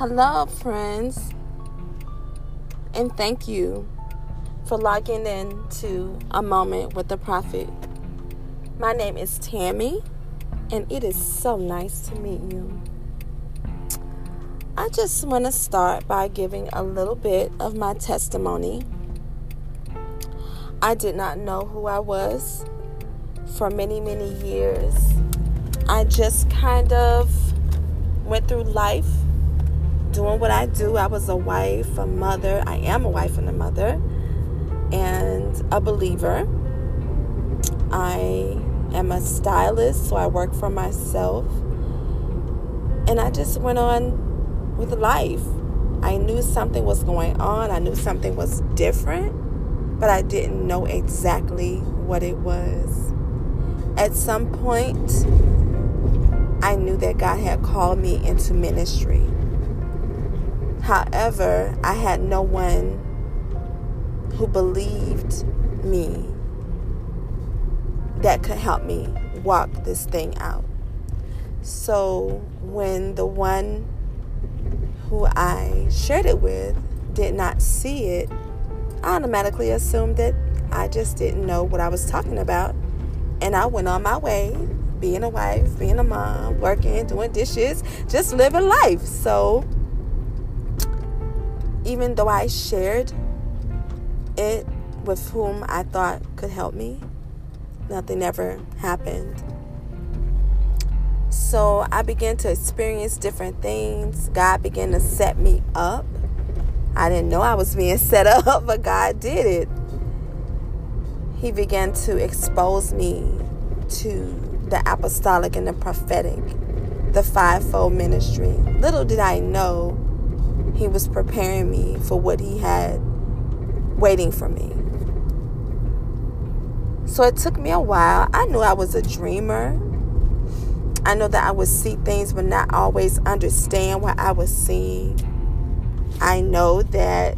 Hello, friends, and thank you for logging in to A Moment with the Prophet. My name is Tammy, and it is so nice to meet you. I just want to start by giving a little bit of my testimony. I did not know who I was for many, many years. I just kind of went through life doing what I do. I was a wife, a mother. I am a wife and a mother, and a believer. I am a stylist, so I work for myself. And I just went on with life. I knew something was going on, I knew something was different, but I didn't know exactly what it was. At some point, I knew that God had called me into ministry. However, I had no one who believed me that could help me walk this thing out. So when the one who I shared it with did not see it, I automatically assumed that I just didn't know what I was talking about. And I went on my way, being a wife, being a mom, working, doing dishes, just living life. So even though I shared it with whom I thought could help me, nothing ever happened. So I began to experience different things. God began to set me up. I didn't know I was being set up, but God did it. He began to expose me to the apostolic and the prophetic, the fivefold ministry. Little did I know he was preparing me for what He had waiting for me. So it took me a while. I knew I was a dreamer. I know that I would see things but not always understand what I was seeing. I know that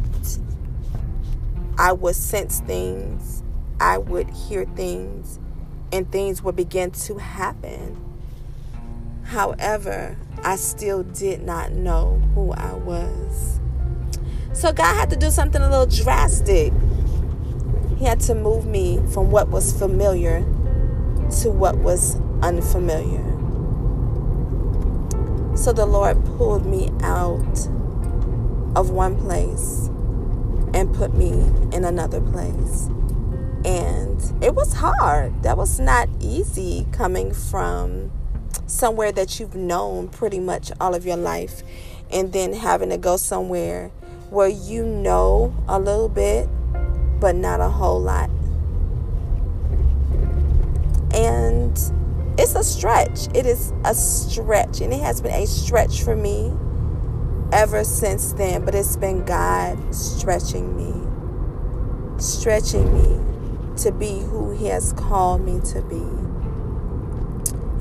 I would sense things, I would hear things, and things would begin to happen. However, I still did not know who I was. So God had to do something a little drastic. He had to move me from what was familiar to what was unfamiliar. So the Lord pulled me out of one place and put me in another place. And it was hard. That was not easy coming from somewhere that you've known pretty much all of your life and then having to go somewhere where you know a little bit but not a whole lot. And it's a stretch. It is a stretch. And it has been a stretch for me ever since then. But it's been God stretching me, stretching me to be who He has called me to be.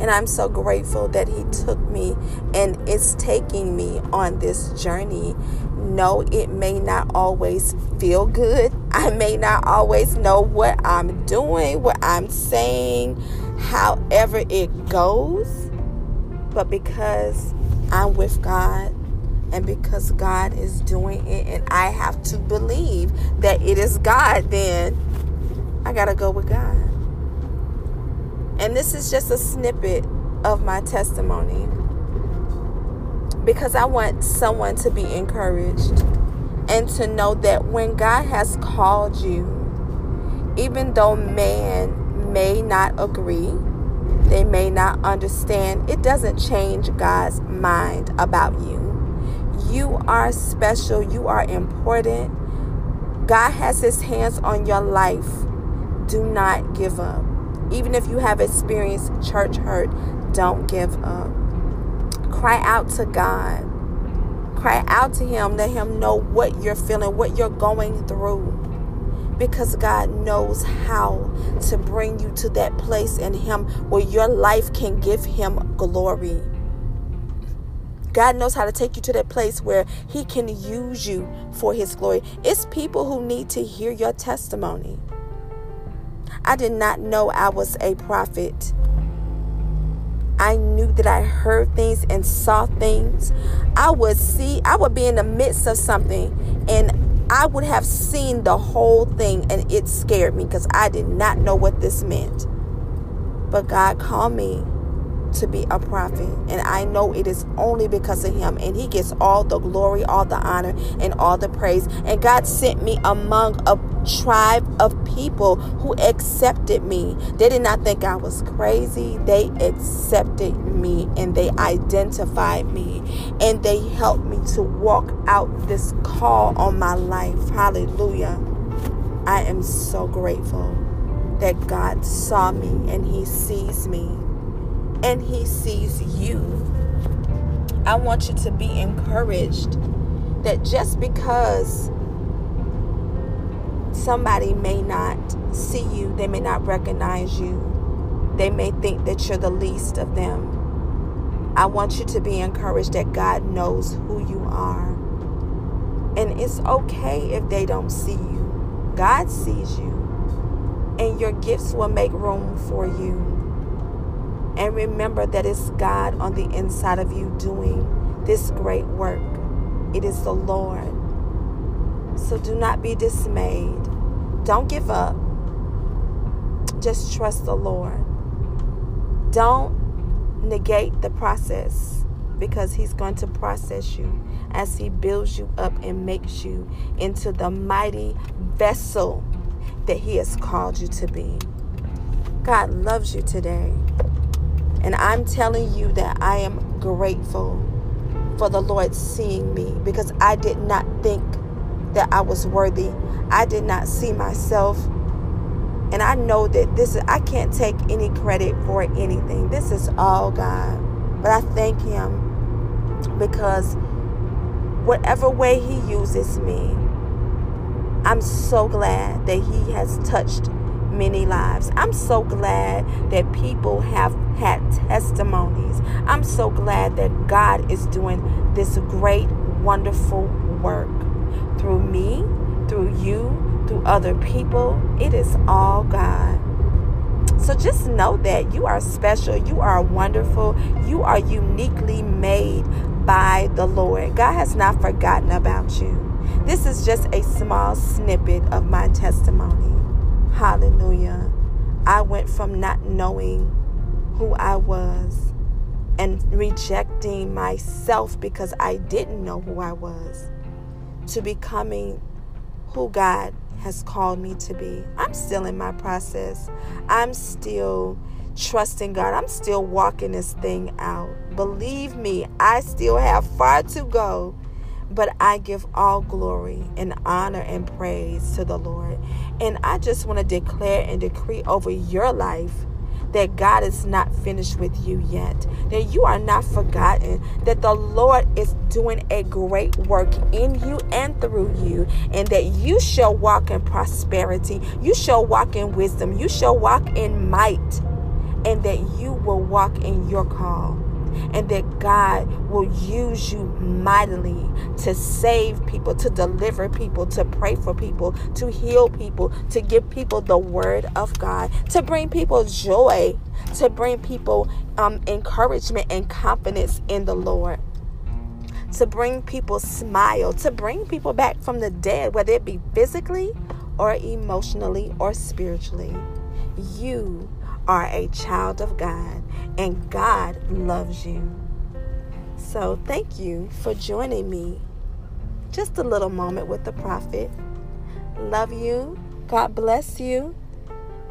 And I'm so grateful that He took me and is taking me on this journey. No, it may not always feel good. I may not always know what I'm doing, what I'm saying, however it goes. But because I'm with God and because God is doing it, and I have to believe that it is God, then I got to go with God. And this is just a snippet of my testimony because I want someone to be encouraged and to know that when God has called you, even though man may not agree, they may not understand, it doesn't change God's mind about you. You are special, you are important. God has his hands on your life. Do not give up. Even if you have experienced church hurt, don't give up. Cry out to God. Cry out to Him. Let Him know what you're feeling, what you're going through. Because God knows how to bring you to that place in Him where your life can give Him glory. God knows how to take you to that place where He can use you for His glory. It's people who need to hear your testimony. I did not know I was a prophet. I knew that I heard things and saw things. I would see, I would be in the midst of something and I would have seen the whole thing and it scared me because I did not know what this meant. But God called me to be a prophet. And I know it is only because of him. And he gets all the glory, all the honor, and all the praise. And God sent me among a tribe of people who accepted me. They did not think I was crazy. They accepted me and they identified me and they helped me to walk out this call on my life. Hallelujah. I am so grateful that God saw me and He sees me and He sees you. I want you to be encouraged that just because somebody may not see you, they may not recognize you, they may think that you're the least of them. I want you to be encouraged that God knows who you are. And it's okay if they don't see you. God sees you. And your gifts will make room for you. And remember that it's God on the inside of you doing this great work. It is the Lord. So do not be dismayed. Don't give up. Just trust the Lord. Don't negate the process because He's going to process you as He builds you up and makes you into the mighty vessel that He has called you to be. God loves you today. And I'm telling you that I am grateful for the Lord seeing me because I did not think that I was worthy. I did not see myself. And I know that this is, I can't take any credit for anything. This is all God. But I thank Him because whatever way He uses me, I'm so glad that He has touched many lives. I'm so glad that people have had testimonies. I'm so glad that God is doing this great, wonderful work through me, through you, through other people. It is all God. So just know that you are special, you are wonderful, you are uniquely made by the Lord. God has not forgotten about you. This is just a small snippet of my testimony. I went from not knowing who I was and rejecting myself because I didn't know who I was to becoming who God has called me to be. I'm still in my process. I'm still trusting God. I'm still walking this thing out. Believe me, I still have far to go but I give all glory and honor and praise to the Lord. And I just want to declare and decree over your life that God is not finished with you yet, that you are not forgotten, that the Lord is doing a great work in you and through you, and that you shall walk in prosperity, you shall walk in wisdom, you shall walk in might, and that you will walk in your call and that God will use you mightily to save people, to deliver people, to pray for people, to heal people, to give people the word of God, to bring people joy, to bring people um, encouragement and confidence in the Lord. To bring people smile, to bring people back from the dead, whether it be physically or emotionally or spiritually. You are a child of God and God loves you. So, thank you for joining me. Just a little moment with the prophet. Love you. God bless you.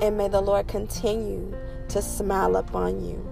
And may the Lord continue to smile upon you.